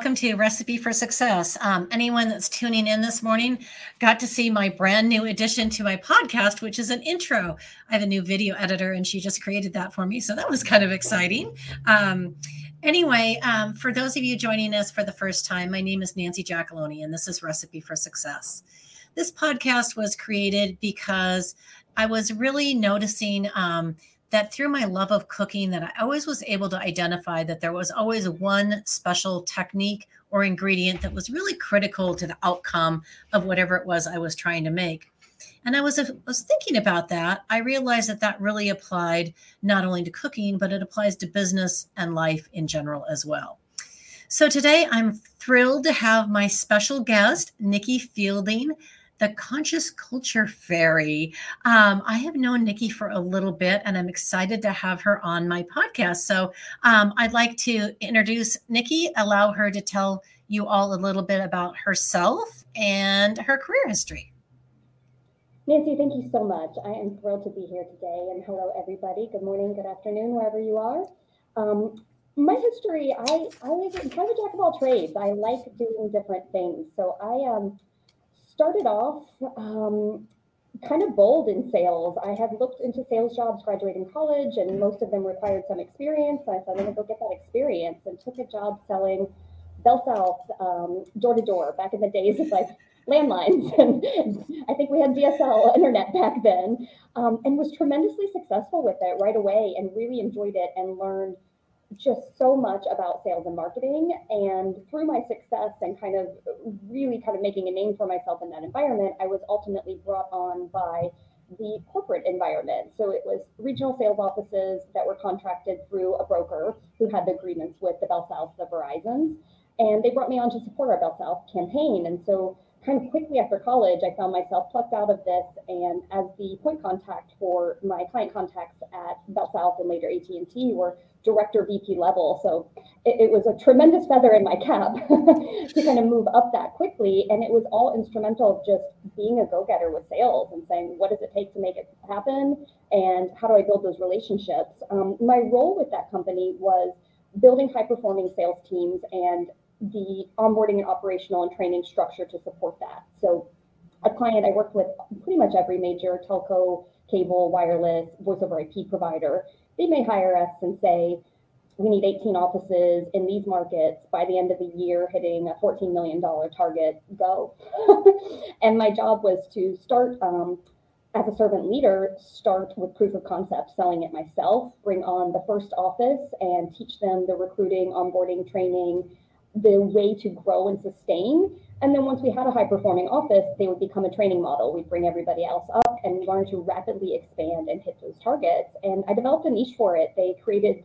welcome to Recipe for Success. Um, anyone that's tuning in this morning got to see my brand new addition to my podcast, which is an intro. I have a new video editor and she just created that for me. So that was kind of exciting. Um, anyway, um, for those of you joining us for the first time, my name is Nancy Giacalone and this is Recipe for Success. This podcast was created because I was really noticing um, that through my love of cooking that I always was able to identify that there was always one special technique or ingredient that was really critical to the outcome of whatever it was I was trying to make. And I was, uh, was thinking about that. I realized that that really applied not only to cooking, but it applies to business and life in general as well. So today I'm thrilled to have my special guest, Nikki Fielding the Conscious Culture Fairy. Um, I have known Nikki for a little bit, and I'm excited to have her on my podcast. So um, I'd like to introduce Nikki, allow her to tell you all a little bit about herself and her career history. Nancy, thank you so much. I am thrilled to be here today. And hello, everybody. Good morning, good afternoon, wherever you are. Um, my history, I, I was kind of a jack of all trades. I like doing different things. So I um, started off um, kind of bold in sales. I had looked into sales jobs graduating college, and most of them required some experience. So I thought I'm going to go get that experience and took a job selling Bell South um, door to door back in the days of like landlines. And I think we had DSL internet back then, um, and was tremendously successful with it right away and really enjoyed it and learned just so much about sales and marketing. And through my success and kind of really kind of making a name for myself in that environment, I was ultimately brought on by the corporate environment. So it was regional sales offices that were contracted through a broker who had the agreements with the Bell South, the Verizons. And they brought me on to support our Bell South campaign. And so kind of quickly after college, I found myself plucked out of this and as the point contact for my client contacts at Bell South and later AT&T were director VP level. So it, it was a tremendous feather in my cap to kind of move up that quickly. And it was all instrumental just being a go-getter with sales and saying, what does it take to make it happen? And how do I build those relationships? Um, my role with that company was building high performing sales teams and the onboarding and operational and training structure to support that. So a client I worked with pretty much every major telco, cable, wireless, voice over IP provider. They may hire us and say, we need 18 offices in these markets by the end of the year, hitting a $14 million target, go. and my job was to start um, as a servant leader, start with proof of concept, selling it myself, bring on the first office and teach them the recruiting, onboarding, training, the way to grow and sustain. And then once we had a high performing office, they would become a training model. We'd bring everybody else up and learn to rapidly expand and hit those targets. And I developed a niche for it. They created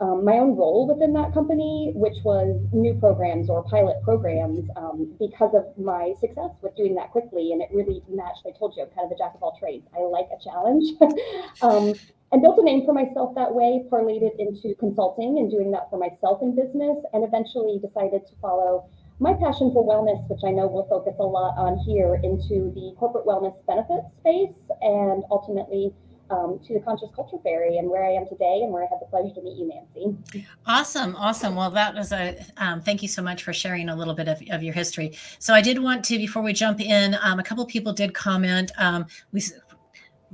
um, my own role within that company, which was new programs or pilot programs, um, because of my success with doing that quickly. And it really matched. I told you, I'm kind of a jack of all trades. I like a challenge. um, and built a name for myself that way, parlayed it into consulting and doing that for myself in business, and eventually decided to follow my passion for wellness, which I know we'll focus a lot on here, into the corporate wellness benefits space and ultimately um, to the Conscious Culture Fairy and where I am today and where I had the pleasure to meet you, Nancy. Awesome. Awesome. Well, that was a um, thank you so much for sharing a little bit of, of your history. So I did want to, before we jump in, um, a couple people did comment. Um, we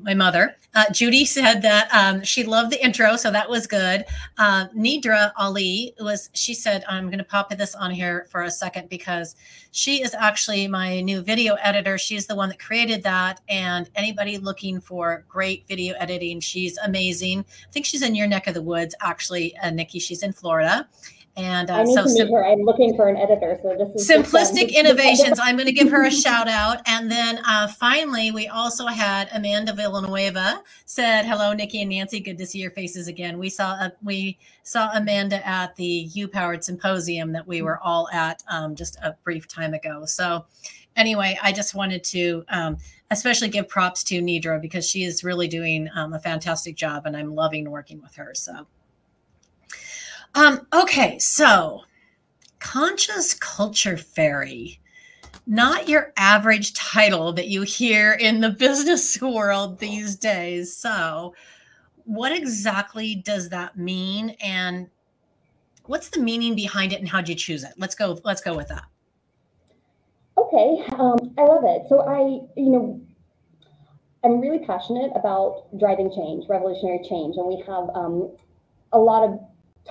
my mother. Uh, Judy said that um, she loved the intro, so that was good. Uh, Nidra Ali was. She said, "I'm going to pop this on here for a second because she is actually my new video editor. She's the one that created that. And anybody looking for great video editing, she's amazing. I think she's in your neck of the woods, actually, uh, Nikki. She's in Florida." And uh, I need so to meet her. I'm looking for an editor. So this is simplistic innovations. I'm going to give her a shout out. And then uh, finally, we also had Amanda Villanueva said, "Hello, Nikki and Nancy. Good to see your faces again. We saw uh, we saw Amanda at the U Powered Symposium that we were all at um, just a brief time ago. So." Anyway, I just wanted to um, especially give props to Nidra because she is really doing um, a fantastic job and I'm loving working with her. So um, okay, so conscious culture fairy, not your average title that you hear in the business world these days. So, what exactly does that mean? And what's the meaning behind it and how'd you choose it? Let's go. Let's go with that. Okay, um, I love it. So I, you know, I'm really passionate about driving change, revolutionary change, and we have um, a lot of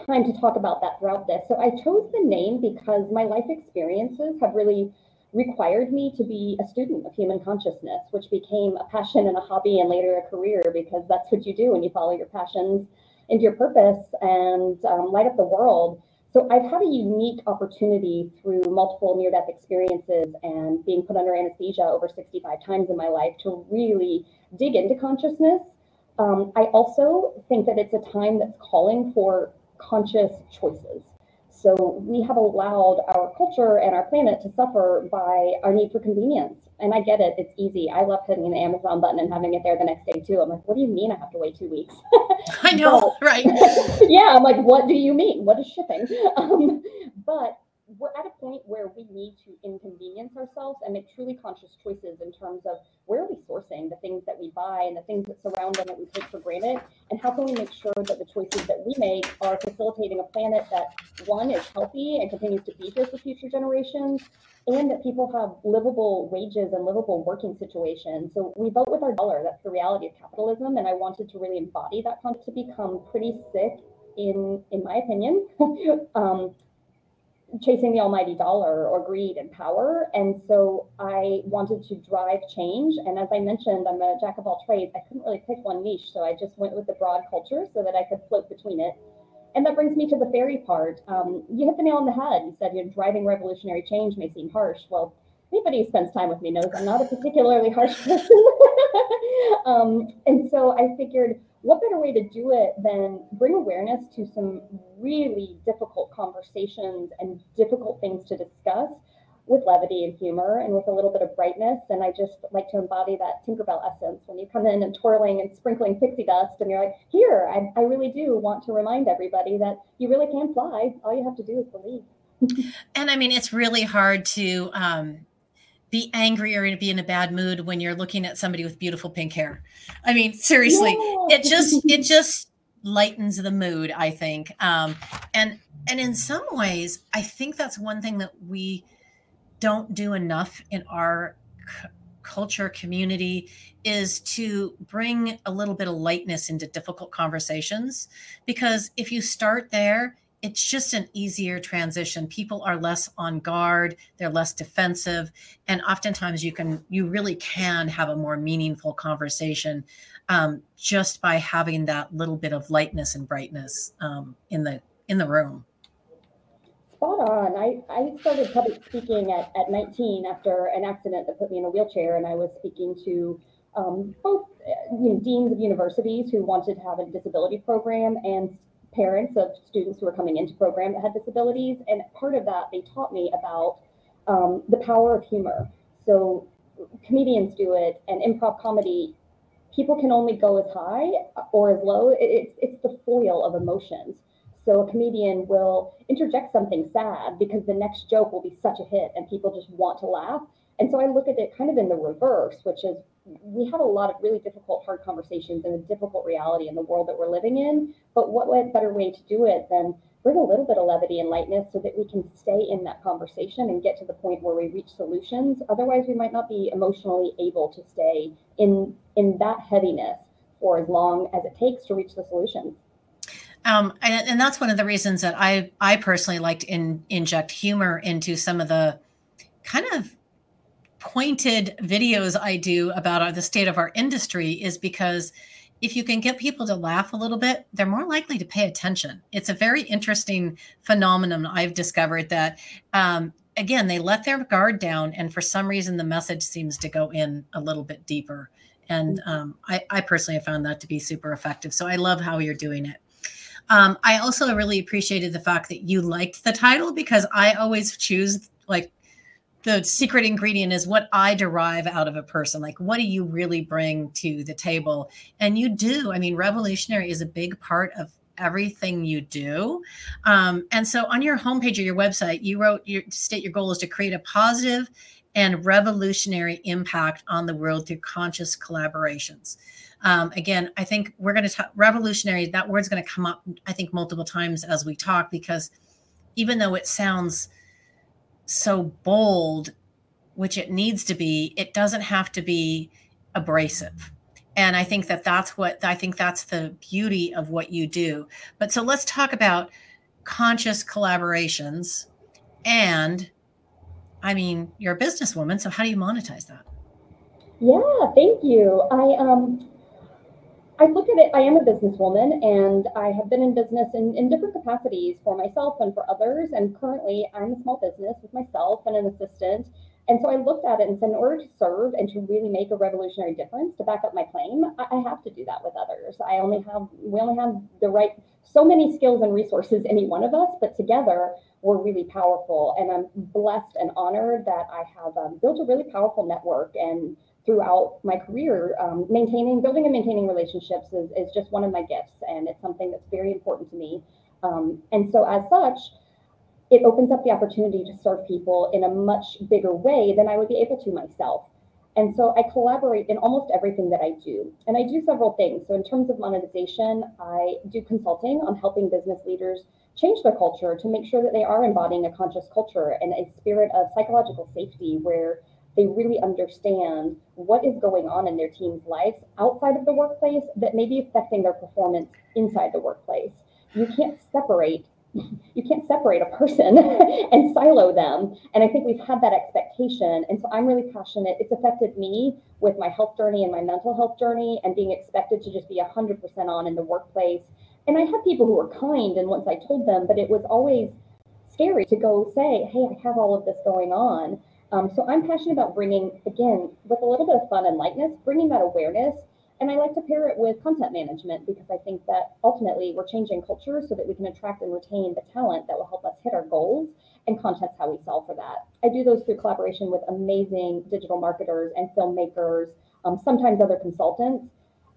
time to talk about that throughout this. So I chose the name because my life experiences have really required me to be a student of human consciousness, which became a passion and a hobby and later a career because that's what you do when you follow your passions and your purpose and um, light up the world. So I've had a unique opportunity through multiple near death experiences and being put under anesthesia over 65 times in my life to really dig into consciousness. Um, I also think that it's a time that's calling for conscious choices. So we have allowed our culture and our planet to suffer by our need for convenience. And I get it, it's easy. I love hitting the Amazon button and having it there the next day too. I'm like, what do you mean I have to wait two weeks? I know, but, right? yeah, I'm like, what do you mean? What is shipping? Um, but we're at a point where we need to inconvenience ourselves and make truly conscious choices in terms of where are we sourcing the things that we buy and the things that surround them that we take for granted and how can we make sure that the choices that we make are facilitating a planet that one is healthy and continues to be here for future generations and that people have livable wages and livable working situations. So we vote with our dollar that's the reality of capitalism and i wanted to really embody that concept to become pretty sick in in my opinion. Um, chasing the almighty dollar or greed and power. And so I wanted to drive change. And as I mentioned, I'm a jack of all trades. I couldn't really pick one niche. So I just went with the broad culture so that I could float between it. And that brings me to the fairy part. Um, you hit the nail on the head. You said you driving revolutionary change may seem harsh. Well, anybody who spends time with me knows I'm not a particularly harsh person. um, and so I figured, what better way to do it than bring awareness to some really difficult conversations and difficult things to discuss with levity and humor and with a little bit of brightness. And I just like to embody that Tinkerbell essence when you come in and twirling and sprinkling pixie dust and you're like, here, I, I really do want to remind everybody that you really can fly. All you have to do is believe. and I mean, it's really hard to um, be angry or be in a bad mood when you're looking at somebody with beautiful pink hair. I mean, seriously, yeah. it just it just lightens the mood, I think. Um, and and in some ways, I think that's one thing that we don't do enough in our c- culture community is to bring a little bit of lightness into difficult conversations because if you start there it's just an easier transition. People are less on guard they're less defensive and oftentimes you can you really can have a more meaningful conversation um, just by having that little bit of lightness and brightness um, in the in the room. Spot on. I i started public speaking at, at 19 after an accident that put me in a wheelchair and i was speaking to um, both you know, deans of universities who wanted to have a disability program and parents of students who were coming into program that had disabilities. And part of that, they taught me about um, the power of humor. So comedians do it and improv comedy. People can only go as high or as low. It's, it's the foil of emotions. So a comedian will interject something sad because the next joke will be such a hit and people just want to laugh. And so I look at it kind of in the reverse, which is we have a lot of really difficult, hard conversations and a difficult reality in the world that we're living in. But what better way to do it than bring a little bit of levity and lightness so that we can stay in that conversation and get to the point where we reach solutions. Otherwise, we might not be emotionally able to stay in in that heaviness for as long as it takes to reach the solutions. Um, and, and, that's one of the reasons that I I personally like to in, inject humor into some of the kind of pointed videos I do about the state of our industry is because if you can get people to laugh a little bit, they're more likely to pay attention. It's a very interesting phenomenon I've discovered that, um, again, they let their guard down, and for some reason, the message seems to go in a little bit deeper. And um, I, I, personally have found that to be super effective. So I love how you're doing it. Um, I also really appreciated the fact that you liked the title because I always choose like the secret ingredient is what I derive out of a person. Like, what do you really bring to the table? And you do. I mean, revolutionary is a big part of everything you do. Um, and so on your homepage or your website, you wrote your state your goal is to create a positive and revolutionary impact on the world through conscious collaborations. Um, again, I think we're going to talk revolutionary. That word's going to come up, I think, multiple times as we talk because even though it sounds so bold, which it needs to be, it doesn't have to be abrasive. And I think that that's what I think that's the beauty of what you do. But so let's talk about conscious collaborations and I mean, you're a businesswoman, so how do you monetize that? Yeah, thank you. I um I look at it, I am a businesswoman and I have been in business in, in different capacities for myself and for others. And currently I'm a small business with myself and an assistant. And so I looked at it and said, in order to serve and to really make a revolutionary difference, to back up my claim, I, I have to do that with others. I only have, we only have the right, so many skills and resources, any one of us, but together we're really powerful. And I'm blessed and honored that I have um, built a really powerful network and throughout my career, um, maintaining, building and maintaining relationships is, is just one of my gifts. And it's something that's very important to me. Um, and so as such, it opens up the opportunity to serve people in a much bigger way than I would be able to myself. And so I collaborate in almost everything that I do. And I do several things. So, in terms of monetization, I do consulting on helping business leaders change their culture to make sure that they are embodying a conscious culture and a spirit of psychological safety where they really understand what is going on in their team's lives outside of the workplace that may be affecting their performance inside the workplace. You can't separate you can't separate a person and silo them. And I think we've had that expectation. And so I'm really passionate. It's affected me with my health journey and my mental health journey and being expected to just be 100% on in the workplace. And I had people who were kind and once I told them, but it was always scary to go say, hey, I have all of this going on. Um, so I'm passionate about bringing, again, with a little bit of fun and lightness, bringing that awareness. And I like to pair it with content management because I think that ultimately we're changing culture so that we can attract and retain the talent that will help us hit our goals. And content's how we solve for that. I do those through collaboration with amazing digital marketers and filmmakers, um, sometimes other consultants.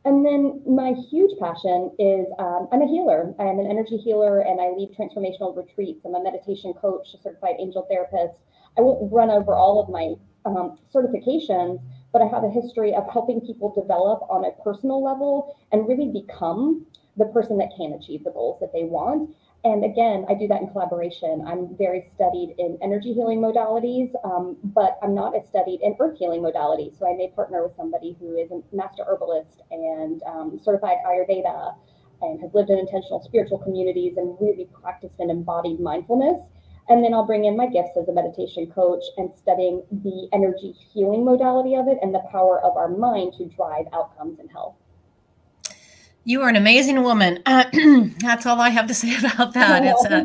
And then my huge passion is um, I'm a healer. I'm an energy healer and I lead transformational retreats. I'm a meditation coach, a certified angel therapist. I won't run over all of my um, certifications, but I have a history of helping people develop on a personal level and really become the person that can achieve the goals that they want. And again, I do that in collaboration. I'm very studied in energy healing modalities, um, but I'm not as studied in earth healing modalities. So I may partner with somebody who is a master herbalist and um, certified Ayurveda and has lived in intentional spiritual communities and really practiced and embodied mindfulness and then I'll bring in my gifts as a meditation coach and studying the energy healing modality of it and the power of our mind to drive outcomes in health. You are an amazing woman. Uh, that's all I have to say about that. It's, uh,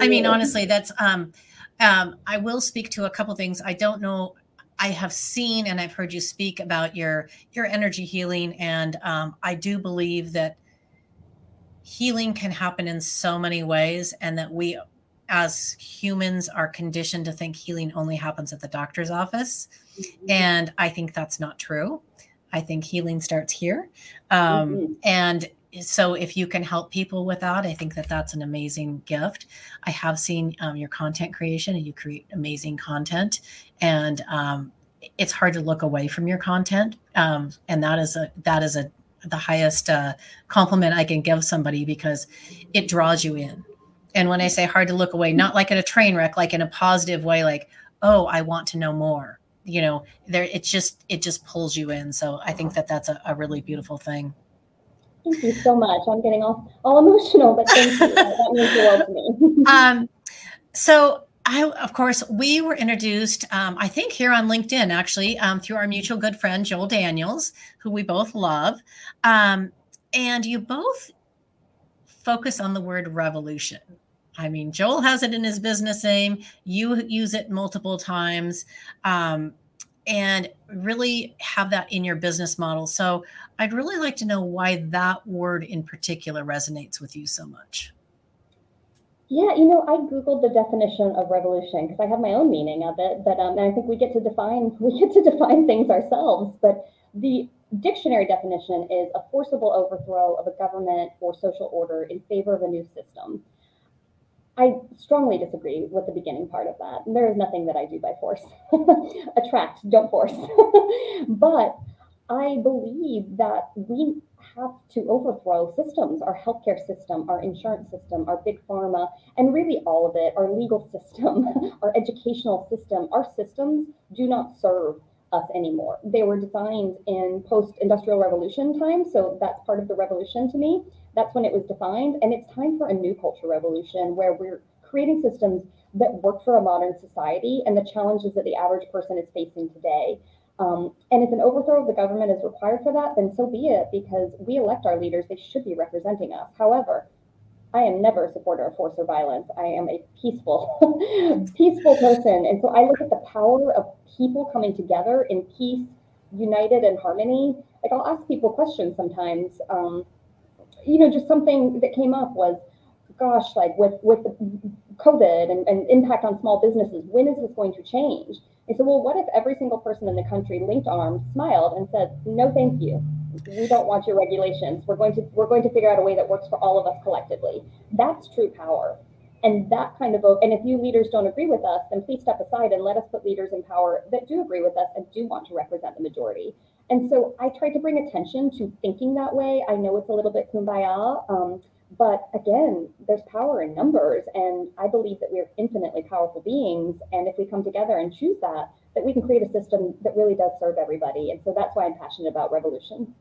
I mean, honestly, that's. Um, um, I will speak to a couple things. I don't know. I have seen and I've heard you speak about your your energy healing, and um, I do believe that healing can happen in so many ways, and that we as humans are conditioned to think healing only happens at the doctor's office. Mm-hmm. And I think that's not true. I think healing starts here. Um, mm-hmm. And so if you can help people with that, I think that that's an amazing gift. I have seen um, your content creation and you create amazing content. And um, it's hard to look away from your content. Um, and that is a, that is a, the highest uh, compliment I can give somebody because it draws you in and when I say hard to look away, not like in a train wreck, like in a positive way, like, oh, I want to know more. You know, there it's just it just pulls you in. So I think that that's a, a really beautiful thing. Thank you so much. I'm getting all, all emotional, but thank you. that means the world to me. um, so I, of course, we were introduced, um, I think, here on LinkedIn, actually, um, through our mutual good friend Joel Daniels, who we both love. Um, and you both focus on the word revolution. I mean, Joel has it in his business name. You use it multiple times. Um, and really have that in your business model. So I'd really like to know why that word in particular resonates with you so much. Yeah, you know, I googled the definition of revolution because I have my own meaning of it, but um, I think we get to define we get to define things ourselves. But the dictionary definition is a forcible overthrow of a government or social order in favor of a new system. I strongly disagree with the beginning part of that. There is nothing that I do by force. Attract, don't force. but I believe that we have to overthrow systems, our healthcare system, our insurance system, our big pharma, and really all of it, our legal system, our educational system. Our systems do not serve us anymore. They were designed in post-industrial revolution time, so that's part of the revolution to me. That's when it was defined, and it's time for a new culture revolution where we're creating systems that work for a modern society and the challenges that the average person is facing today. Um, and if an overthrow of the government is required for that, then so be it, because we elect our leaders, they should be representing us. However, I am never a supporter of force or violence. I am a peaceful, peaceful person. And so I look at the power of people coming together in peace, united and harmony. Like I'll ask people questions sometimes. Um, you know, just something that came up was, gosh, like with with COVID and, and impact on small businesses, when is this going to change? I said, well, what if every single person in the country linked arms, smiled, and said, no, thank you. We don't want your regulations. We're going to we're going to figure out a way that works for all of us collectively. That's true power. And that kind of vote. and if you leaders don't agree with us, then please step aside and let us put leaders in power that do agree with us and do want to represent the majority. And so I tried to bring attention to thinking that way. I know it's a little bit kumbaya, um, but again, there's power in numbers. And I believe that we're infinitely powerful beings. And if we come together and choose that, that we can create a system that really does serve everybody. And so that's why I'm passionate about revolution.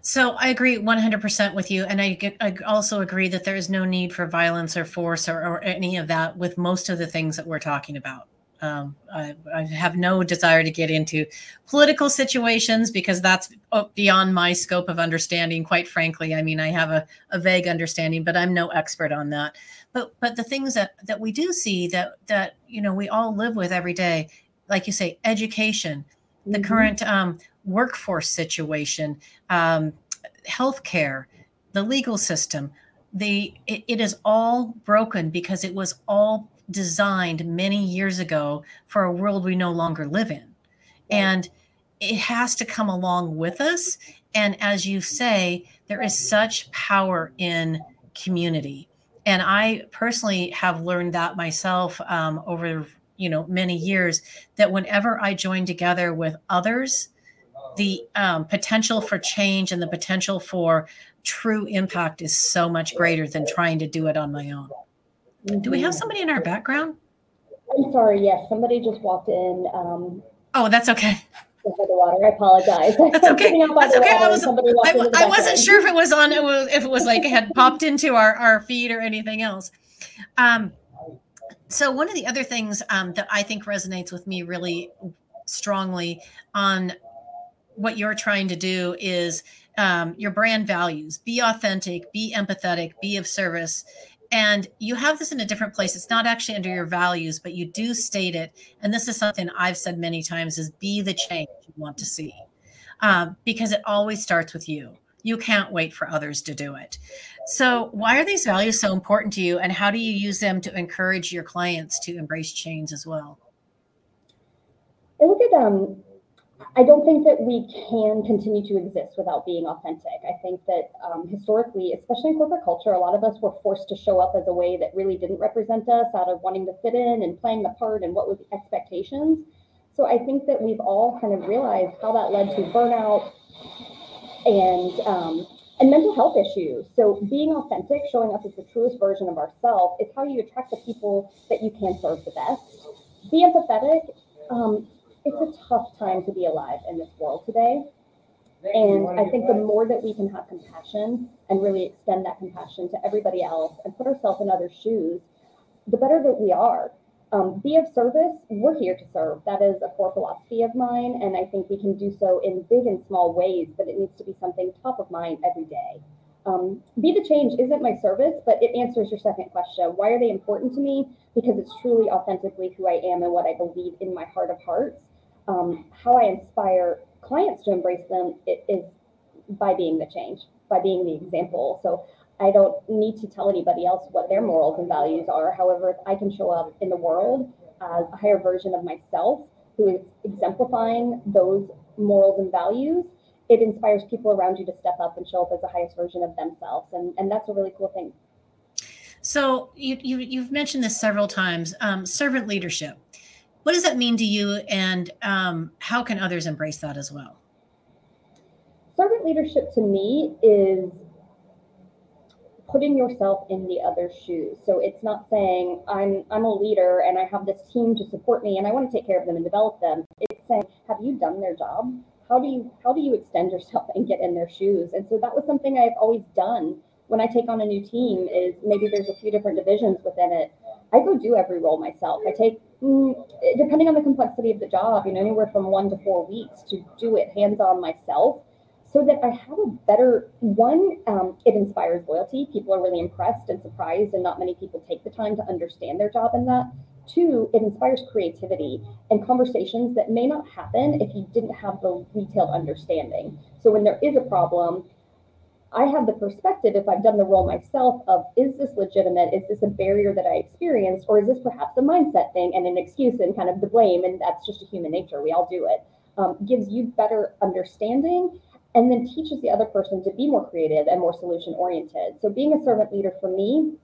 So I agree 100% with you. And I, I also agree that there is no need for violence or force or, or any of that with most of the things that we're talking about. Um, I, I, have no desire to get into political situations because that's uh, beyond my scope of understanding. Quite frankly, I mean, I have a, a, vague understanding, but I'm no expert on that. But but the things that that we do see that that you know we all live with every day, like you say, education, mm-hmm. the current um, workforce situation, um, healthcare, the legal system. The it, it is all broken because it was all designed many years ago for a world we no longer live in. And it has to come along with us. And as you say, there is such power in community. And I personally have learned that myself um, over you know many years that whenever I join together with others, the um, potential for change and the potential for true impact is so much greater than trying to do it on my own. Do we have somebody in our background? I'm sorry. Yes, somebody just walked in. Um, oh, that's okay. The water. I apologize. That's okay. That's okay. I, was, I, I wasn't sure if it was on, if it was like it had popped into our, our feed or anything else. Um, so one of the other things um, that I think resonates with me really strongly on what you're trying to do is um, your brand values be authentic be empathetic be of service and you have this in a different place. It's not actually under your values but you do state it. And this is something i've said many times is be the change you want to see um, because it always starts with you. You can't wait for others to do it. So why are these values so important to you and how do you use them to encourage your clients to embrace change as well? I look at um, I don't think that we can continue to exist without being authentic. I think that um, historically, especially in corporate culture, a lot of us were forced to show up as a way that really didn't represent us out of wanting to fit in and playing the part and what was the expectations. So I think that we've all kind of realized how that led to burnout and um, and mental health issues. So being authentic, showing up as the truest version of ourselves, is how you attract the people that you can serve the best. Be empathetic. Um, it's a tough time to be alive in this world today. And I think the more that we can have compassion and really extend that compassion to everybody else and put ourselves in other shoes, the better that we are. Um, be of service. We're here to serve. That is a core philosophy of mine. And I think we can do so in big and small ways, but it needs to be something top of mind every day. Um, be the change isn't my service, but it answers your second question. Why are they important to me? Because it's truly authentically who I am and what I believe in my heart of hearts um, how I inspire clients to embrace them is by being the change, by being the example. So I don't need to tell anybody else what their morals and values are. However, if I can show up in the world as a higher version of myself who is exemplifying those morals and values, it inspires people around you to step up and show up as the highest version of themselves. And, and that's a really cool thing. So you, you, you've mentioned this several times, um, servant leadership what does that mean to you, and um, how can others embrace that as well? servant leadership to me is putting yourself in the other shoes. So it's not saying I'm I'm a leader and I have this team to support me and I want to take care of them and develop them. It's saying, have you done their job? How do you how do you extend yourself and get in their shoes? And so that was something I've always done when I take on a new team is maybe there's a few different divisions within it. I go do every role myself. I take depending on the complexity of the job, you know, anywhere from one to four weeks to do it hands on myself so that I have a better one. Um, it inspires loyalty. People are really impressed and surprised, and not many people take the time to understand their job in that. Two, it inspires creativity and conversations that may not happen if you didn't have the detailed understanding. So when there is a problem, I have the perspective, if I've done the role myself, of is this legitimate? Is this a barrier that I experienced? Or is this perhaps a mindset thing and an excuse and kind of the blame? And that's just a human nature. We all do it. Um, gives you better understanding and then teaches the other person to be more creative and more solution oriented. So being a servant leader for me,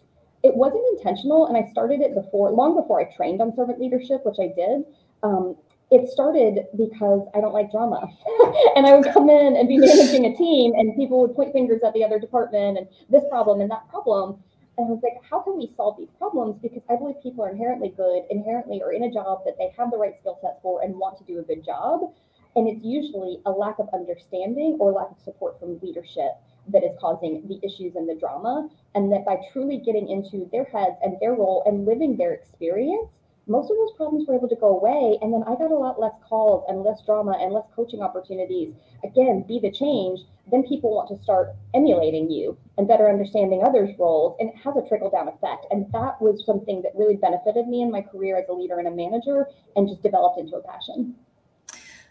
it wasn't intentional, and I started it before, long before I trained on servant leadership, which I did. Um, it started because I don't like drama, and I would come in and be managing a team, and people would point fingers at the other department and this problem and that problem. And I was like, how can we solve these problems? Because I believe people are inherently good, inherently are in a job that they have the right skill set for and want to do a good job. And it's usually a lack of understanding or lack of support from leadership that is causing the issues and the drama. And that by truly getting into their heads and their role and living their experience, most of those problems were able to go away. And then I got a lot less calls and less drama and less coaching opportunities. Again, be the change. Then people want to start emulating you and better understanding others' roles. And it has a trickle down effect. And that was something that really benefited me in my career as a leader and a manager and just developed into a passion.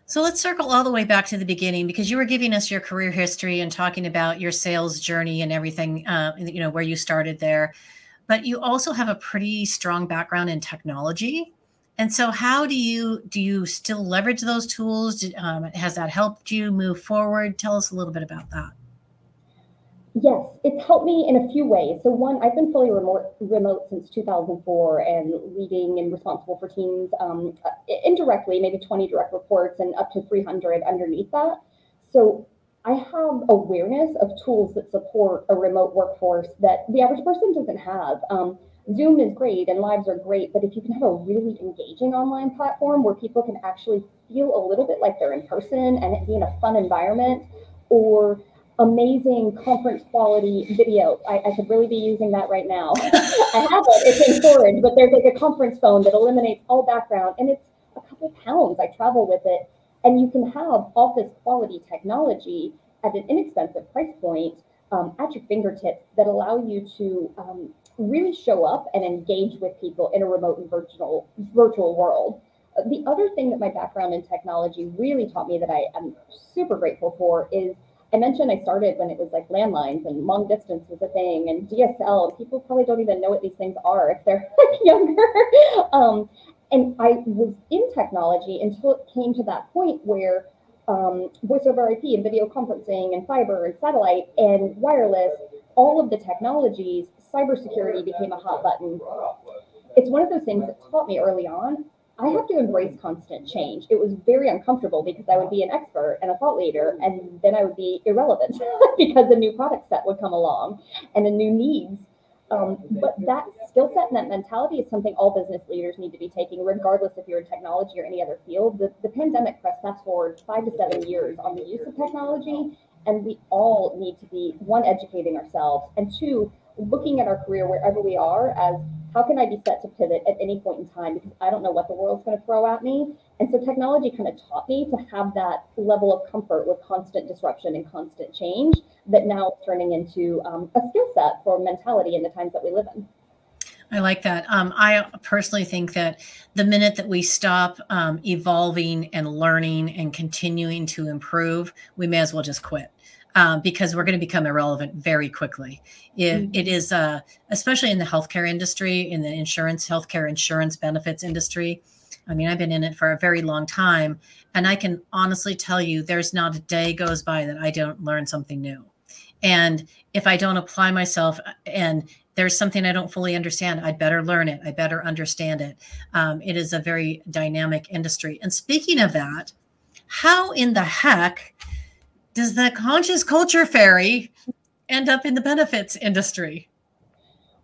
So let's circle all the way back to the beginning because you were giving us your career history and talking about your sales journey and everything, uh, you know, where you started there. But you also have a pretty strong background in technology. And so, how do you do? You still leverage those tools? Um, has that helped you move forward? Tell us a little bit about that. Yes, it's helped me in a few ways. So one, I've been fully remote, remote since 2004 and leading and responsible for teams um, indirectly, maybe 20 direct reports and up to 300 underneath that. So I have awareness of tools that support a remote workforce that the average person doesn't have. Um, Zoom is great and lives are great, but if you can have a really engaging online platform where people can actually feel a little bit like they're in person and it be in a fun environment, or amazing conference quality video. I, I, could really be using that right now. I have it, it's in storage, but there's like a conference phone that eliminates all background and it's a couple pounds. I travel with it. And you can have office quality technology at an inexpensive price point um, at your fingertips that allow you to um, really show up and engage with people in a remote and virtual virtual world. The other thing that my background in technology really taught me that I am super grateful for is I mentioned I started when it was like landlines and long distance was a thing and DSL. People probably don't even know what these things are if they're younger. um, and I was in technology until it came to that point where um, voice over IP and video conferencing and fiber and satellite and wireless, all of the technologies, cybersecurity became a hot button. It's one of those things that taught me early on I have to embrace constant change. It was very uncomfortable because I would be an expert and a thought leader, and then I would be irrelevant because a new product set would come along and a new needs. Um, but that skill set and that mentality is something all business leaders need to be taking, regardless if you're in technology or any other field. The, the pandemic pressed fast forward five to seven years on the use of technology, and we all need to be one, educating ourselves, and two, looking at our career wherever we are as how can I be set to pivot at any point in time because I don't know what the world's going to throw at me. And so technology kind of taught me to have that level of comfort with constant disruption and constant change that now is turning into um, a skill set for mentality in the times that we live in. I like that. Um, I personally think that the minute that we stop um, evolving and learning and continuing to improve, we may as well just quit um, because we're going to become irrelevant very quickly. It, mm-hmm. it is, uh, especially in the healthcare industry, in the insurance, healthcare insurance benefits industry. I mean, I've been in it for a very long time, and I can honestly tell you there's not a day goes by that I don't learn something new. And if I don't apply myself uh, and there's something I don't fully understand, I'd better learn it. I better understand it. Um, it is a very dynamic industry. And speaking of that, how in the heck does the conscious culture fairy end up in the benefits industry?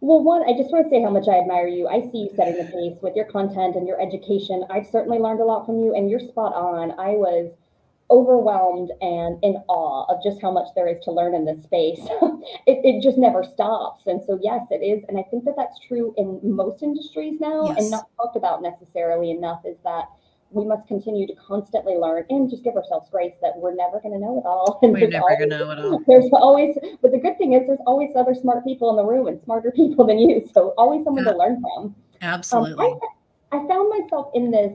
Well, one, I just want to say how much I admire you. I see you setting the pace with your content and your education. I've certainly learned a lot from you, and you're spot on. I was overwhelmed and in awe of just how much there is to learn in this space. it, it just never stops. And so, yes, it is. And I think that that's true in most industries now yes. and not talked about necessarily enough is that we must continue to constantly learn and just give ourselves grace that we're never going to know it all. And we're never going to know it all. There's always, but the good thing is there's always other smart people in the room and smarter people than you. So always someone yeah. to learn from. Absolutely. Um, I, I found myself in this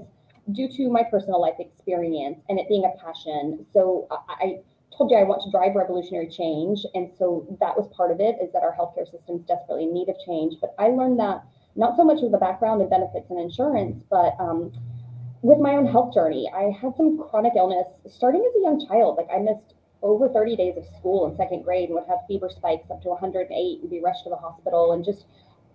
due to my personal life experience and it being a passion. So I, I told you I want to drive revolutionary change. And so that was part of it is that our healthcare systems desperately in need of change. But I learned that not so much with the background and benefits and insurance, but um, with my own health journey. I had some chronic illness starting as a young child. Like I missed over 30 days of school in second grade and would have fever spikes up to 108 and be rushed to the hospital and just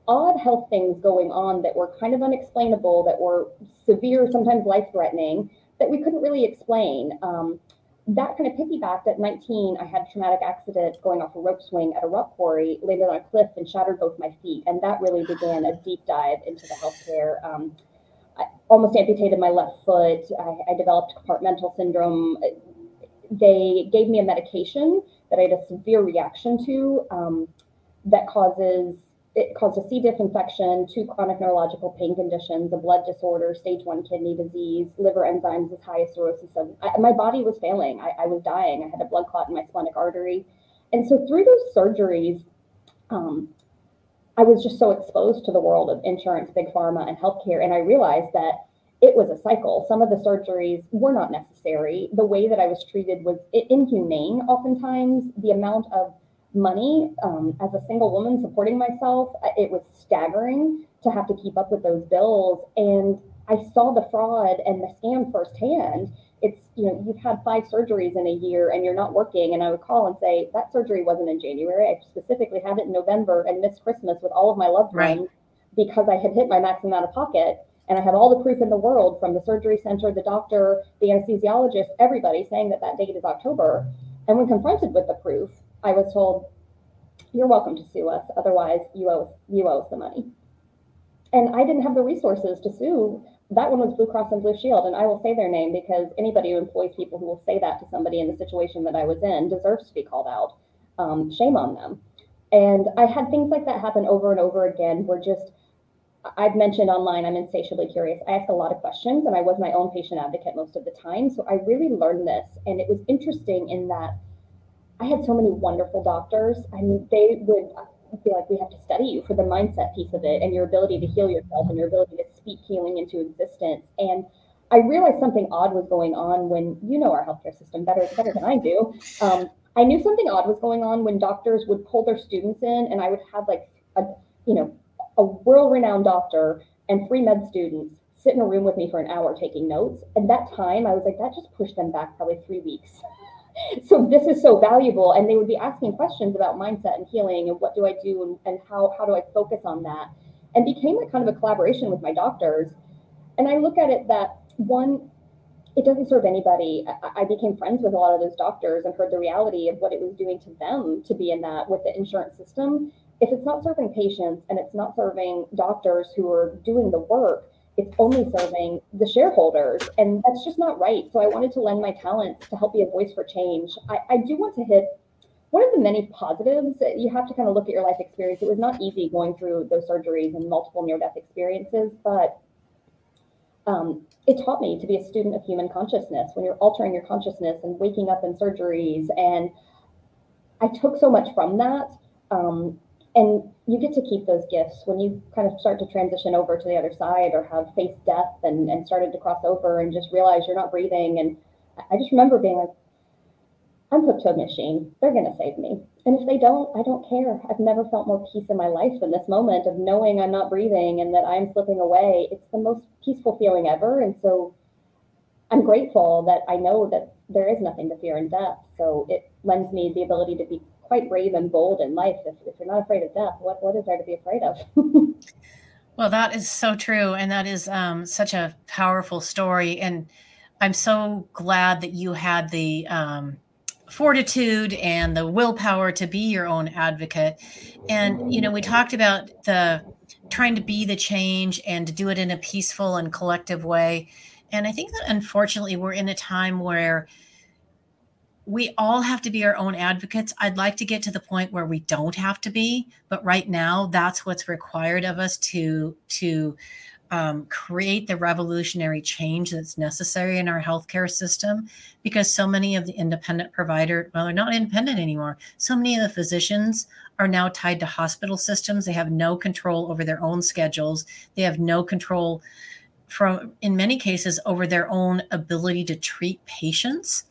odd health things going on that were kind of unexplainable, that were severe, sometimes life threatening, that we couldn't really explain. Um, that kind of piggybacked at 19. I had a traumatic accident going off a rope swing at a rock quarry, landed on a cliff and shattered both my feet. And that really began a deep dive into the healthcare. Um, almost amputated my left foot. I, I developed compartmental syndrome. They gave me a medication that I had a severe reaction to um, that causes it caused a C. diff infection, two chronic neurological pain conditions, a blood disorder, stage one kidney disease, liver enzymes as high as cirrhosis. Of, I, my body was failing. I, I, was dying. I had a blood clot in my splenic artery. And so through those surgeries, um, I was just so exposed to the world of insurance, big pharma, and healthcare. And I realized that it was a cycle. Some of the surgeries were not necessary. The way that I was treated was inhumane, oftentimes. The amount of money um, as a single woman supporting myself. Uh, it was staggering to have to keep up with those bills. And I saw the fraud and the scam firsthand. It's, you know, you've had five surgeries in a year and you're not working. And I would call and say, that surgery wasn't in January. I specifically had it in November and missed Christmas with all of my loved right. ones because I had hit my maximum out of pocket. And I have all the proof in the world from the surgery center, the doctor, the anesthesiologist, everybody saying that that date is October. And when confronted with the proof, I was told, you're welcome to sue us. Otherwise, you owe, you owe us the money. And I didn't have the resources to sue. That one was Blue Cross and Blue Shield. And I will say their name because anybody who employs people who will say that to somebody in the situation that I was in deserves to be called out. Um, shame on them. And I had things like that happen over and over again where just, I've mentioned online, I'm insatiably curious. I ask a lot of questions and I was my own patient advocate most of the time. So I really learned this. And it was interesting in that I had so many wonderful doctors. I mean, they would be like, we have to study you for the mindset piece of it and your ability to heal yourself and your ability to speak healing into existence. And I realized something odd was going on when you know our healthcare system better better than I do. Um, I knew something odd was going on when doctors would pull their students in, and I would have like a you know a world-renowned doctor and three med students sit in a room with me for an hour taking notes. And that time, I was like, that just pushed them back probably three weeks so this is so valuable. And they would be asking questions about mindset and healing and what do i do and, and how, how do i focus on that? And became like kind of a collaboration with my doctors. And i look at it that one it doesn't serve anybody. I, I became friends with a lot of those doctors and heard the reality of what it was doing to them to be in that with the insurance system. If it's not serving patients and it's not serving doctors who are doing the work it's only serving the shareholders and that's just not right. So i wanted to lend my talents to help be a voice for change. I, I do want to hit one of the many positives you have to kind of look at your life experience? It was not easy going through those surgeries and multiple near-death experiences but um, it taught me to be a student of human consciousness. When you're altering your consciousness and waking up in surgeries and i took so much from that um, and you get to keep those gifts when you kind of start to transition over to the other side or have faced death and, and started to cross over and just realize you're not breathing. And I just remember being like, I'm hooked to a machine. They're going to save me. And if they don't, I don't care. I've never felt more peace in my life than this moment of knowing I'm not breathing and that I'm slipping away. It's the most peaceful feeling ever. And so I'm grateful that I know that there is nothing to fear in death. So it lends me the ability to be quite brave and bold in life. If, if you're not afraid of death, what, what is there to be afraid of? well, that is so true. And that is um, such a powerful story. And I'm so glad that you had the, um, fortitude and the willpower to be your own advocate. And, you know, we talked about the trying to be the change and to do it in a peaceful and collective way. And I think that unfortunately we're in a time where we all have to be our own advocates. I'd like to get to the point where we don't have to be, but right now that's what's required of us to to um, create the revolutionary change that's necessary in our healthcare system because so many of the independent provider well they're not independent anymore. So many of the physicians are now tied to hospital systems. They have no control over their own schedules. They have no control from in many cases over their own ability to treat patients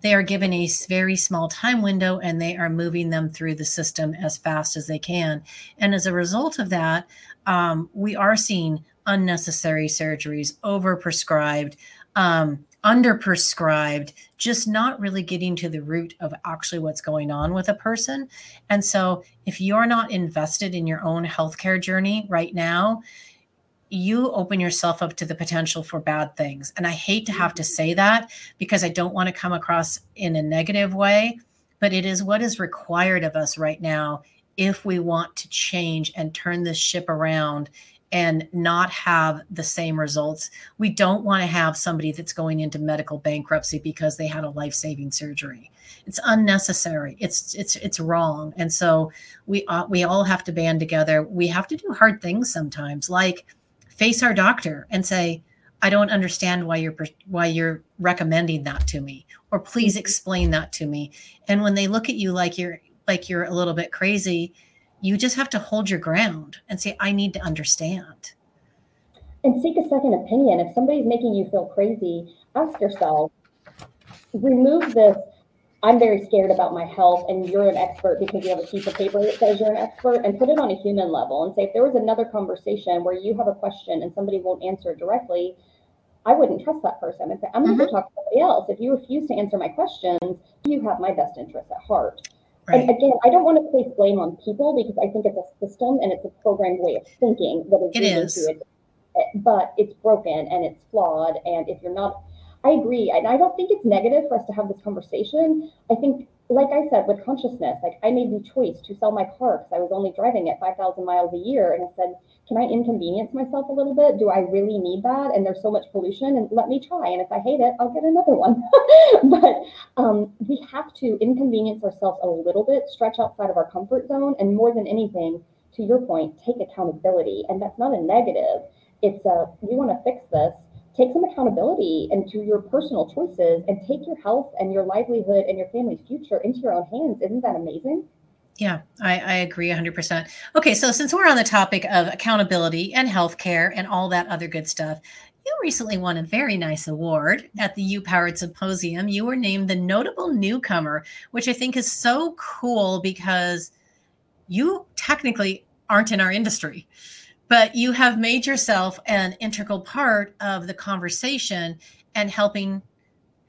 they are given a very small time window and they are moving them through the system as fast as they can. And as a result of that, um, we are seeing unnecessary surgeries, overprescribed, um, underprescribed, just not really getting to the root of actually what's going on with a person. And so, if you're not invested in your own healthcare journey right now, you open yourself up to the potential for bad things. And I hate to have to mm-hmm. say that because I don't want to come across in a negative way, but it is what is required of us right now if we want to change and turn this ship around and not have the same results. We don't want to have somebody that's going into medical bankruptcy because they had a life-saving surgery. It's unnecessary. It's it's it's wrong. And so we uh, we all have to band together. We have to do hard things sometimes like face our doctor and say, I don't understand why you're why you're recommending that to me or please mm-hmm. explain that to me. And when they look at you like you're like you're a little bit crazy, you just have to hold your ground and say I need to understand. And seek a second opinion. If somebody's making you feel crazy, ask yourself, remove this I'm very scared about my health and you're an expert because you have a piece of paper that says you're an expert and put it on a human level and say if there was another conversation where you have a question and somebody won't answer directly, I wouldn't trust that person and say, I'm going to mm-hmm. talk to somebody else. If you refuse to answer my questions, you have my best interest at heart. Right. And again, I don't want to place blame on people because I think it's a system and it's a programmed way of thinking that is it is. It. But it's broken and it's flawed. And if you're not I agree. And I don't think it's negative for us to have this conversation. I think, like I said, with consciousness, like I made the choice to sell my car because I was only driving it 5,000 miles a year. And I said, can I inconvenience myself a little bit? Do I really need that? And there's so much pollution, and let me try. And if I hate it, I'll get another one. but um, we have to inconvenience ourselves a little bit, stretch outside of our comfort zone, and more than anything, to your point, take accountability. And that's not a negative. It's a we want to fix this take some accountability into your personal choices and take your health and your livelihood and your family's future into your own hands. Isn't that amazing? Yeah, I, I, agree 100%. Okay, so since we're on the topic of accountability and healthcare and all that other good stuff, you recently won a very nice award at the U Powered Symposium. You were named the notable newcomer, which I think is so cool because you technically aren't in our industry but you have made yourself an integral part of the conversation and helping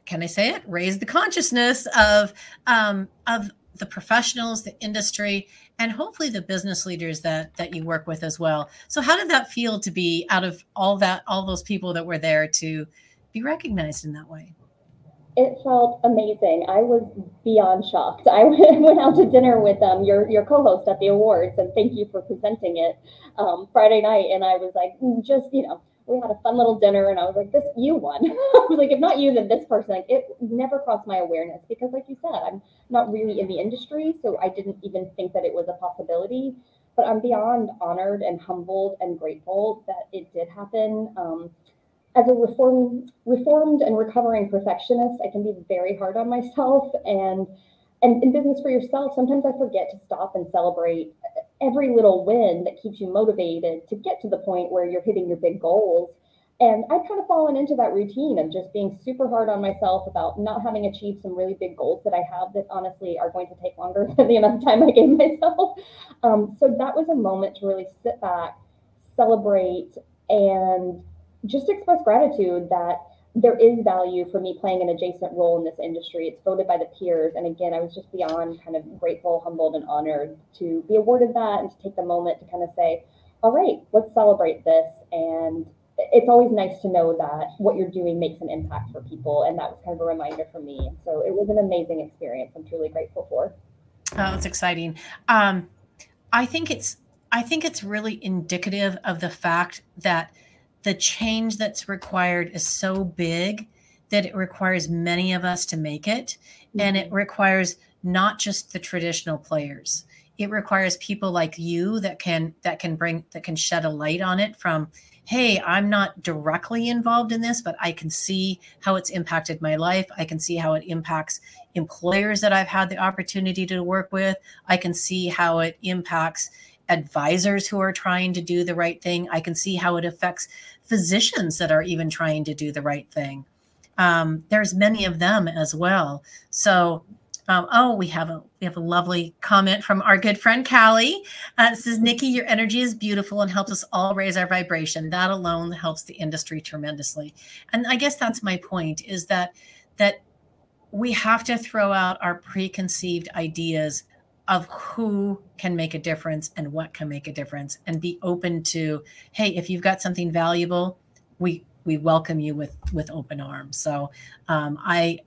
can i say it? Raise the consciousness of um, of the professionals the industry and hopefully the business leaders that that you work with as well. So how did that feel to be out of all that all those people that were there to be recognized in that way it felt amazing. I was beyond shocked. I went out to dinner with um, your your co-host at the awards, and thank you for presenting it um, Friday night. And I was like, mm, just you know, we had a fun little dinner, and I was like, this you won. I was like, if not you, then this person. Like, it never crossed my awareness because, like you said, I'm not really in the industry, so I didn't even think that it was a possibility. But I'm beyond honored and humbled and grateful that it did happen. Um, as a reform, reformed and recovering perfectionist, I can be very hard on myself. And and in business for yourself, sometimes I forget to stop and celebrate every little win that keeps you motivated to get to the point where you're hitting your big goals. And I've kind of fallen into that routine of just being super hard on myself about not having achieved some really big goals that I have that honestly are going to take longer than the amount of time I gave myself. Um, so that was a moment to really sit back, celebrate, and just express gratitude that there is value for me playing an adjacent role in this industry. It's voted by the peers. And again, I was just beyond kind of grateful, humbled, and honored to be awarded that and to take the moment to kind of say, all right, let's celebrate this. And it's always nice to know that what you're doing makes an impact for people. And that was kind of a reminder for me. So it was an amazing experience. I'm truly grateful for. Oh, it's exciting. Um, I think it's I think it's really indicative of the fact that the change that's required is so big that it requires many of us to make it. Mm-hmm. And it mm-hmm. requires not just the traditional players. It requires people like you that can that can bring that can shed a light on it from hey, I'm not directly involved in this, but I can see how it's impacted my life. I can see how it impacts employers that I've had the opportunity to work with. I can see how it impacts advisors who are trying to do the right thing. I can see how it affects physicians that are even trying to do the right thing. Um, there's many of them as well. So um, oh, we have a we have a lovely comment from our good friend Callie. Uh, says Nikki, your energy is beautiful and helps us all raise our vibration. That alone helps the industry tremendously. And I guess that's my point: is that that we have to throw out our preconceived ideas of who can make a difference and what can make a difference, and be open to, hey, if you've got something valuable, we we welcome you with with open arms. So um, I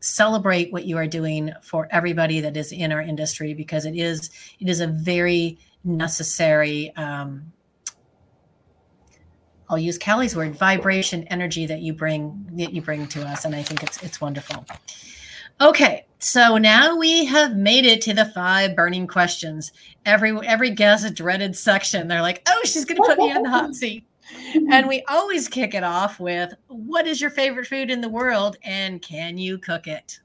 celebrate what you are doing for everybody that is in our industry because it is it is a very necessary um, I'll use Callie's word vibration energy that you bring that you bring to us and I think it's it's wonderful. Okay, so now we have made it to the five burning questions. Every every guest a dreaded section. They're like, "Oh, she's going to put me on the hot seat." and we always kick it off with what is your favorite food in the world and can you cook it?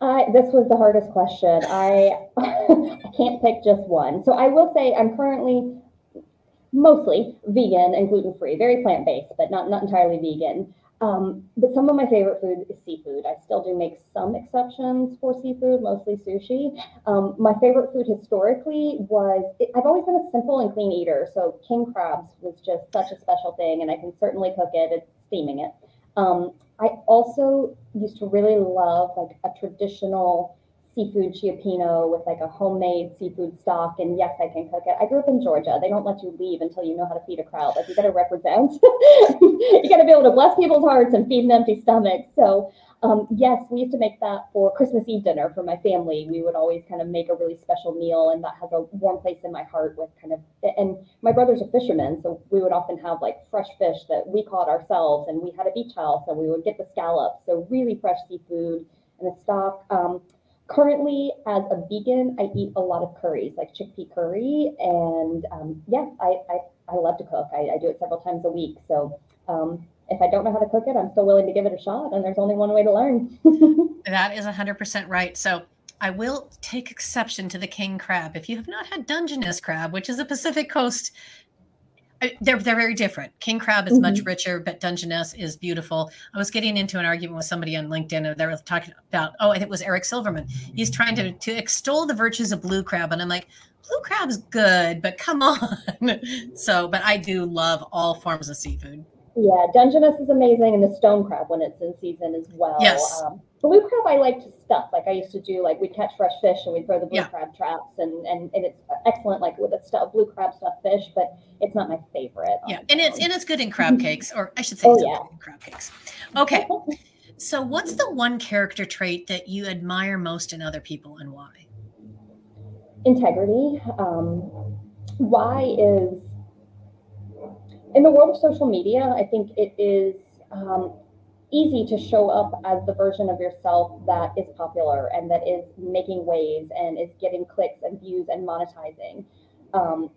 Uh, this was the hardest question. I I can't pick just one. So I will say I'm currently mostly vegan and gluten free, very plant based, but not not entirely vegan. Um, but some of my favorite food is seafood. I still do make some exceptions for seafood, mostly sushi. Um, my favorite food historically was, it, I've always been a simple and clean eater. So king crabs was just such a special thing, and I can certainly cook it. It's steaming it. Um, I also used to really love like a traditional seafood cioppino with like a homemade seafood stock. And yes, I can cook it. I grew up in Georgia. They don't let you leave until you know how to feed a crowd. Like you got to represent. you got to be able to bless people's hearts and feed an empty stomach. So um, yes, we used to make that for Christmas Eve dinner for my family. We would always kind of make a really special meal, and that has a warm place in my heart. With kind of, and my brother's a fisherman, so we would often have like fresh fish that we caught ourselves, and we had a beach house, and we would get the scallops. So really fresh seafood and the stock. Um, currently as a vegan i eat a lot of curries like chickpea curry and um, yeah I, I, I love to cook. I, I, do it several times a week so um, if i don't know how to cook it i'm still willing to give it a shot and there's only one way to learn. That is 100% right. So i will take exception to the king crab. If you have not had dungeness crab which is a pacific coast they're they're very different. King crab is mm-hmm. much richer, but Dungeness is beautiful. I was getting into an argument with somebody on LinkedIn, and they were talking about oh, I think it was Eric Silverman. He's trying to to extol the virtues of blue crab, and I'm like, blue crab's good, but come on. so, but I do love all forms of seafood. Yeah, Dungeness is amazing, and the stone crab when it's in season as well. Yes. Um, blue crab I like to stuff. Like I used to do, like we'd catch fresh fish and we'd throw the blue yeah. crab traps, and and and it's excellent, like with a stuff blue crab stuffed fish. But it's not my favorite. Yeah, and it's and it's good in crab cakes, or I should say, oh, yeah. crab cakes. Okay. so, what's the one character trait that you admire most in other people, and why? Integrity. Um, why is in the world of social media, I think it is um, easy to show up as the version of yourself that is popular and that is making waves and is getting clicks and views and monetizing. Um,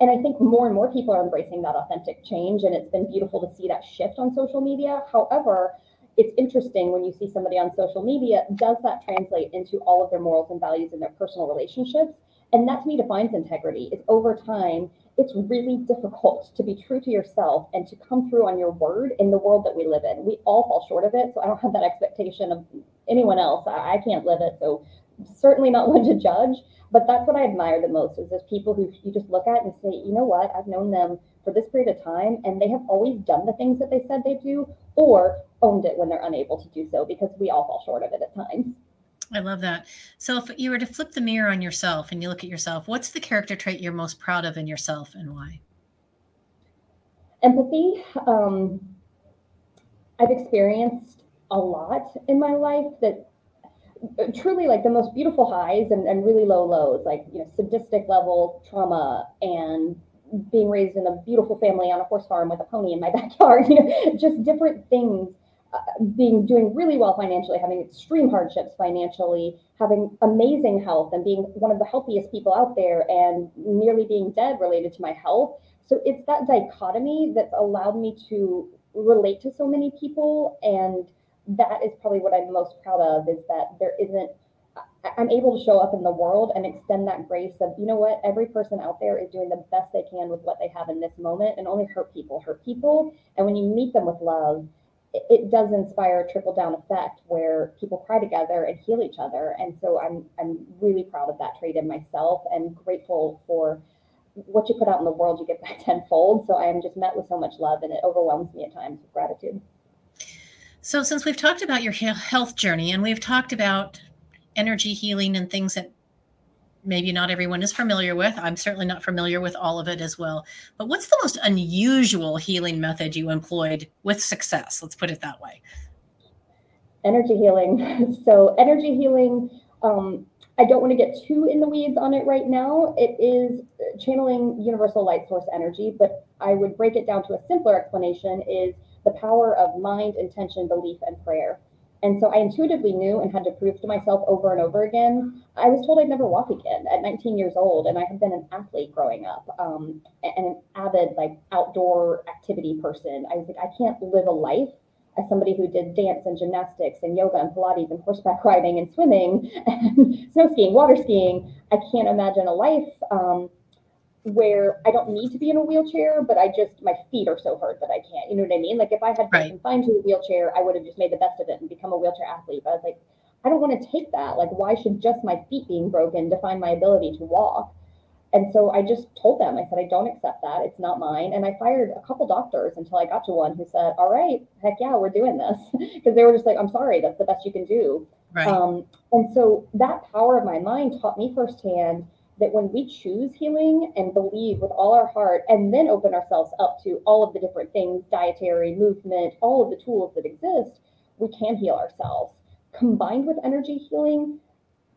and I think more and more people are embracing that authentic change, and it's been beautiful to see that shift on social media. However, it's interesting when you see somebody on social media, does that translate into all of their morals and values in their personal relationships? And that to me defines integrity. Is over time, it's really difficult to be true to yourself and to come through on your word in the world that we live in. We all fall short of it. So I don't have that expectation of anyone else. I, can't live it. So certainly not one to judge. But that's what I admire the most is those people who you just look at and say, you know what, I've known them for this period of time and they have always done the things that they said they do or owned it when they're unable to do so because we all fall short of it at times. I love that. So, if you were to flip the mirror on yourself and you look at yourself, what's the character trait you're most proud of in yourself and why? empathy. Um, I've experienced a lot in my life that uh, truly like the most beautiful highs and, and really low lows, like you know, sadistic level trauma and being raised in a beautiful family on a horse farm with a pony in my backyard, you know, just different things. Being doing really well financially, having extreme hardships financially, having amazing health, and being one of the healthiest people out there, and nearly being dead related to my health. So it's that dichotomy that's allowed me to relate to so many people, and that is probably what I'm most proud of is that there isn't I'm able to show up in the world and extend that grace of, you know what, every person out there is doing the best they can with what they have in this moment and only hurt people hurt people. And when you meet them with love, it, does inspire a trickle down effect where people cry together and heal each other. And so I'm I'm really proud of that trait in myself and grateful for what you put out in the world, you get back tenfold. So I am just met with so much love and it overwhelms me at times with gratitude. So, since we've talked about your health journey and we've talked about energy healing and things that maybe not everyone is familiar with. I'm certainly not familiar with all of it as well. But what's the most unusual healing method you employed with success? Let's put it that way. Energy healing. So, energy healing, um, I don't want to get too in the weeds on it right now. It is channeling universal light source energy, but I would break it down to a simpler explanation is the power of mind, intention, belief, and prayer. And so I intuitively knew and had to prove to myself over and over again. I was told I'd never walk again at 19 years old, and I had been an athlete growing up um, and an avid like outdoor activity person. I was like, I can't live a life as somebody who did dance and gymnastics and yoga and Pilates and horseback riding and swimming and snow skiing, water skiing. I can't imagine a life um, where I don't need to be in a wheelchair, but I just my feet are so hurt that I can't. You know what I mean? Like if I had been right. confined to a wheelchair, I would have just made the best of it and become a wheelchair athlete. But I was like, I don't want to take that. Like, why should just my feet being broken define my ability to walk? And so I just told them, I said, I don't accept that. It's not mine. And I fired a couple doctors until I got to one who said, All right, heck yeah, we're doing this. Because they were just like, I'm sorry, that's the best you can do. Right. Um, and so that power of my mind taught me firsthand that when we choose healing and believe with all our heart and then open ourselves up to all of the different things dietary movement all of the tools that exist we can heal ourselves. Combined with energy healing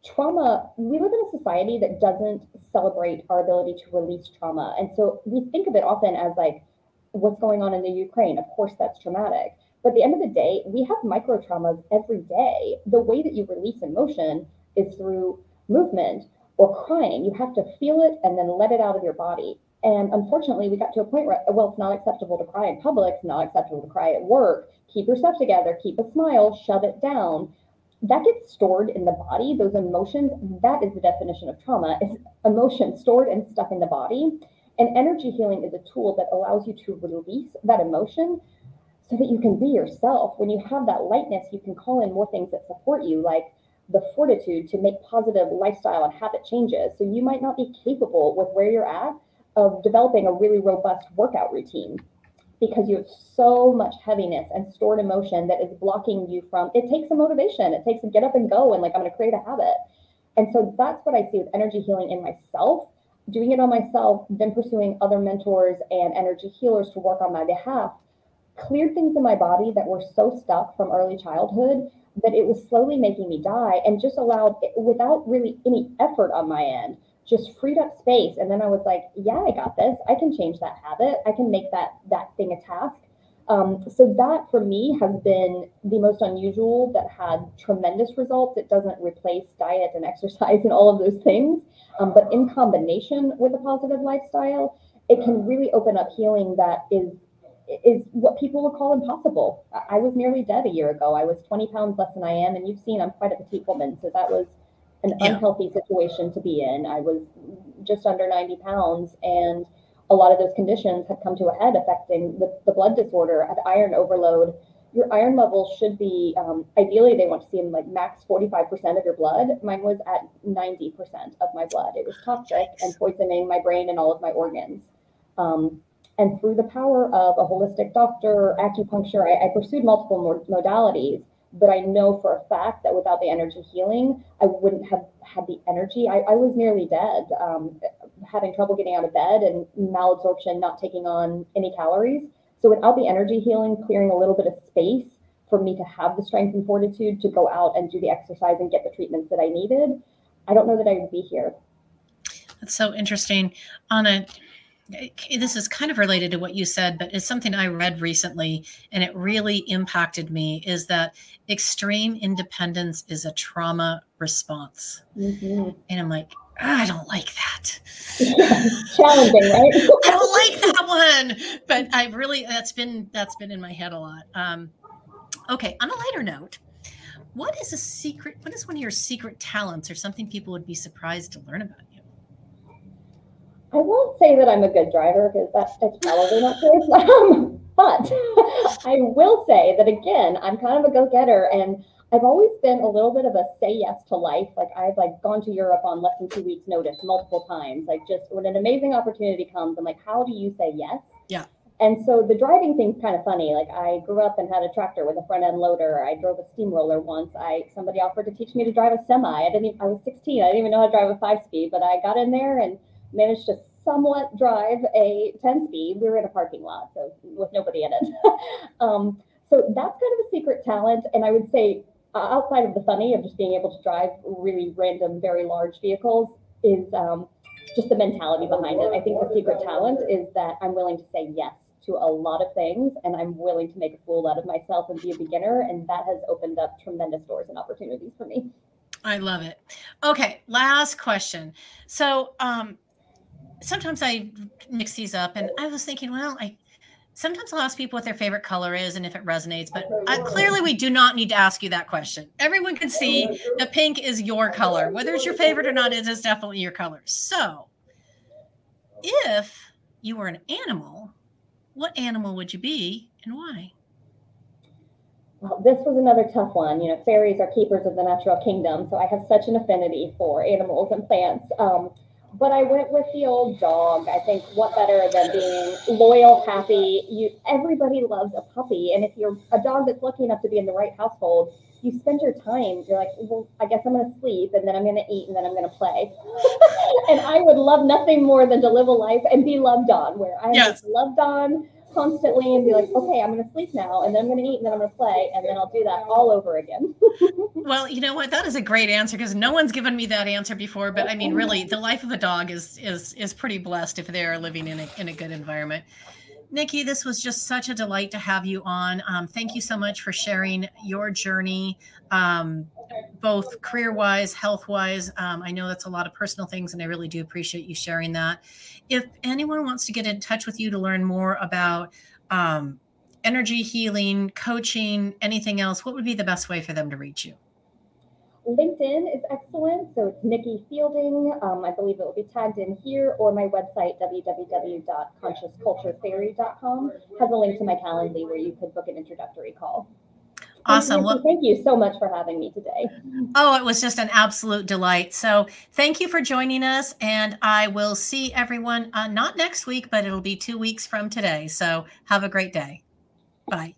trauma we live in a society that doesn't celebrate our ability to release trauma. And so we think of it often as like what's going on in the ukraine? Of course that's traumatic. But at the end of the day we have micro traumas every day. The way that you release emotion is through movement or crying. You have to feel it and then let it out of your body. And unfortunately, we got to a point where, well, it's not acceptable to cry in public, it's not acceptable to cry at work. Keep yourself together, keep a smile, shove it down. That gets stored in the body. Those emotions, that is the definition of trauma, is emotion stored and stuck in the body. And energy healing is a tool that allows you to release that emotion so that you can be yourself. When you have that lightness, you can call in more things that support you, like the fortitude to make positive lifestyle and habit changes. So you might not be capable with where you're at of developing a really robust workout routine because you have so much heaviness and stored emotion that is blocking you from it takes a motivation. It takes a get up and go and like i'm going to create a habit. And so that's what i see with energy healing in myself doing it on myself then pursuing other mentors and energy healers to work on my behalf. Cleared things in my body that were so stuck from early childhood that it was slowly making me die and just allowed without really any effort on my end just freed up space. And then i was like yeah i got this. I can change that habit. I can make that that thing a task. Um, so that for me has been the most unusual that had tremendous results. It doesn't replace diet and exercise and all of those things. Um, but in combination with a positive lifestyle it can really open up healing that is is what people would call impossible. I was nearly dead a year ago. I was 20 pounds less than I am, and you've seen I'm quite a petite woman, so that was an yeah. unhealthy situation to be in. I was just under 90 pounds, and a lot of those conditions had come to a head, affecting the, the blood disorder, had iron overload. Your iron level should be um, ideally they want to see them like max 45% of your blood. Mine was at 90% of my blood. It was toxic and poisoning my brain and all of my organs. Um, and through the power of a holistic doctor, acupuncture, I, I pursued multiple modalities. But I know for a fact that without the energy healing, I wouldn't have had the energy. I, I was nearly dead, um, having trouble getting out of bed and malabsorption, not taking on any calories. So without the energy healing, clearing a little bit of space for me to have the strength and fortitude to go out and do the exercise and get the treatments that I needed, I don't know that I would be here. That's so interesting. Anna, this is kind of related to what you said, but it's something I read recently and it really impacted me is that extreme independence is a trauma response. Mm-hmm. And I'm like, I don't like that. Challenging, right? I don't like that one. But I really that's been that's been in my head a lot. Um, okay, on a lighter note, what is a secret? What is one of your secret talents or something people would be surprised to learn about? I won't say that I'm a good driver because that's, that's probably not true. Um, but I will say that again, I'm kind of a go-getter and I've always been a little bit of a say yes to life. Like I've like gone to Europe on less than two weeks notice multiple times. Like just when an amazing opportunity comes, I'm like, how do you say yes? Yeah. And so the driving thing's kind of funny. Like I grew up and had a tractor with a front end loader. I drove a steamroller once. I somebody offered to teach me to drive a semi. I didn't. Even, I was 16. I didn't even know how to drive a five speed, but I got in there and managed to somewhat drive a 10 speed. We were in a parking lot, so with nobody in it. um, so that's kind of a secret talent. And I would say uh, outside of the funny of just being able to drive really random, very large vehicles, is um, just the mentality behind it. I think the secret talent is that I'm willing to say yes to a lot of things and I'm willing to make a fool out of myself and be a beginner. And that has opened up tremendous doors and opportunities for me. I love it. Okay, last question. So, um, sometimes I mix these up, and I was thinking, well, I sometimes I'll ask people what their favorite color is and if it resonates, but uh, clearly we do not need to ask you that question. Everyone can see the pink is your color. Whether it's your favorite or not, it is definitely your color. So if you were an animal, what animal would you be and why? Well, this was another tough one. You know, fairies are keepers of the natural kingdom, so I have such an affinity for animals and plants. Um, but I went with the old dog. I think what better than being loyal, happy. You everybody loves a puppy, and if you're a dog that's lucky enough to be in the right household, you spend your time. You're like, well, I guess I'm going to sleep, and then I'm going to eat, and then I'm going to play. and I would love nothing more than to live a life and be loved on, where I'm yes. loved on constantly and be like, okay, I'm going to sleep now, and then I'm going to eat, and then I'm going to play, and then I'll do that all over again. well, you know what? That is a great answer because no one's given me that answer before. But I mean, really, the life of a dog is is is pretty blessed if they are living in a in a good environment. Nikki, this was just such a delight to have you on. Um, thank you so much for sharing your journey, um, both career wise, health wise. Um, I know that's a lot of personal things, and I really do appreciate you sharing that. If anyone wants to get in touch with you to learn more about um, energy healing, coaching, anything else, what would be the best way for them to reach you? LinkedIn is excellent. So it's Nikki Fielding. Um, I believe it will be tagged in here, or my website, www.consciousculturefairy.com, has a link to my Calendly where you could book an introductory call. Awesome. Well, thank you so much for having me today. Oh, it was just an absolute delight. So, thank you for joining us. And I will see everyone uh, not next week, but it'll be two weeks from today. So, have a great day. Bye.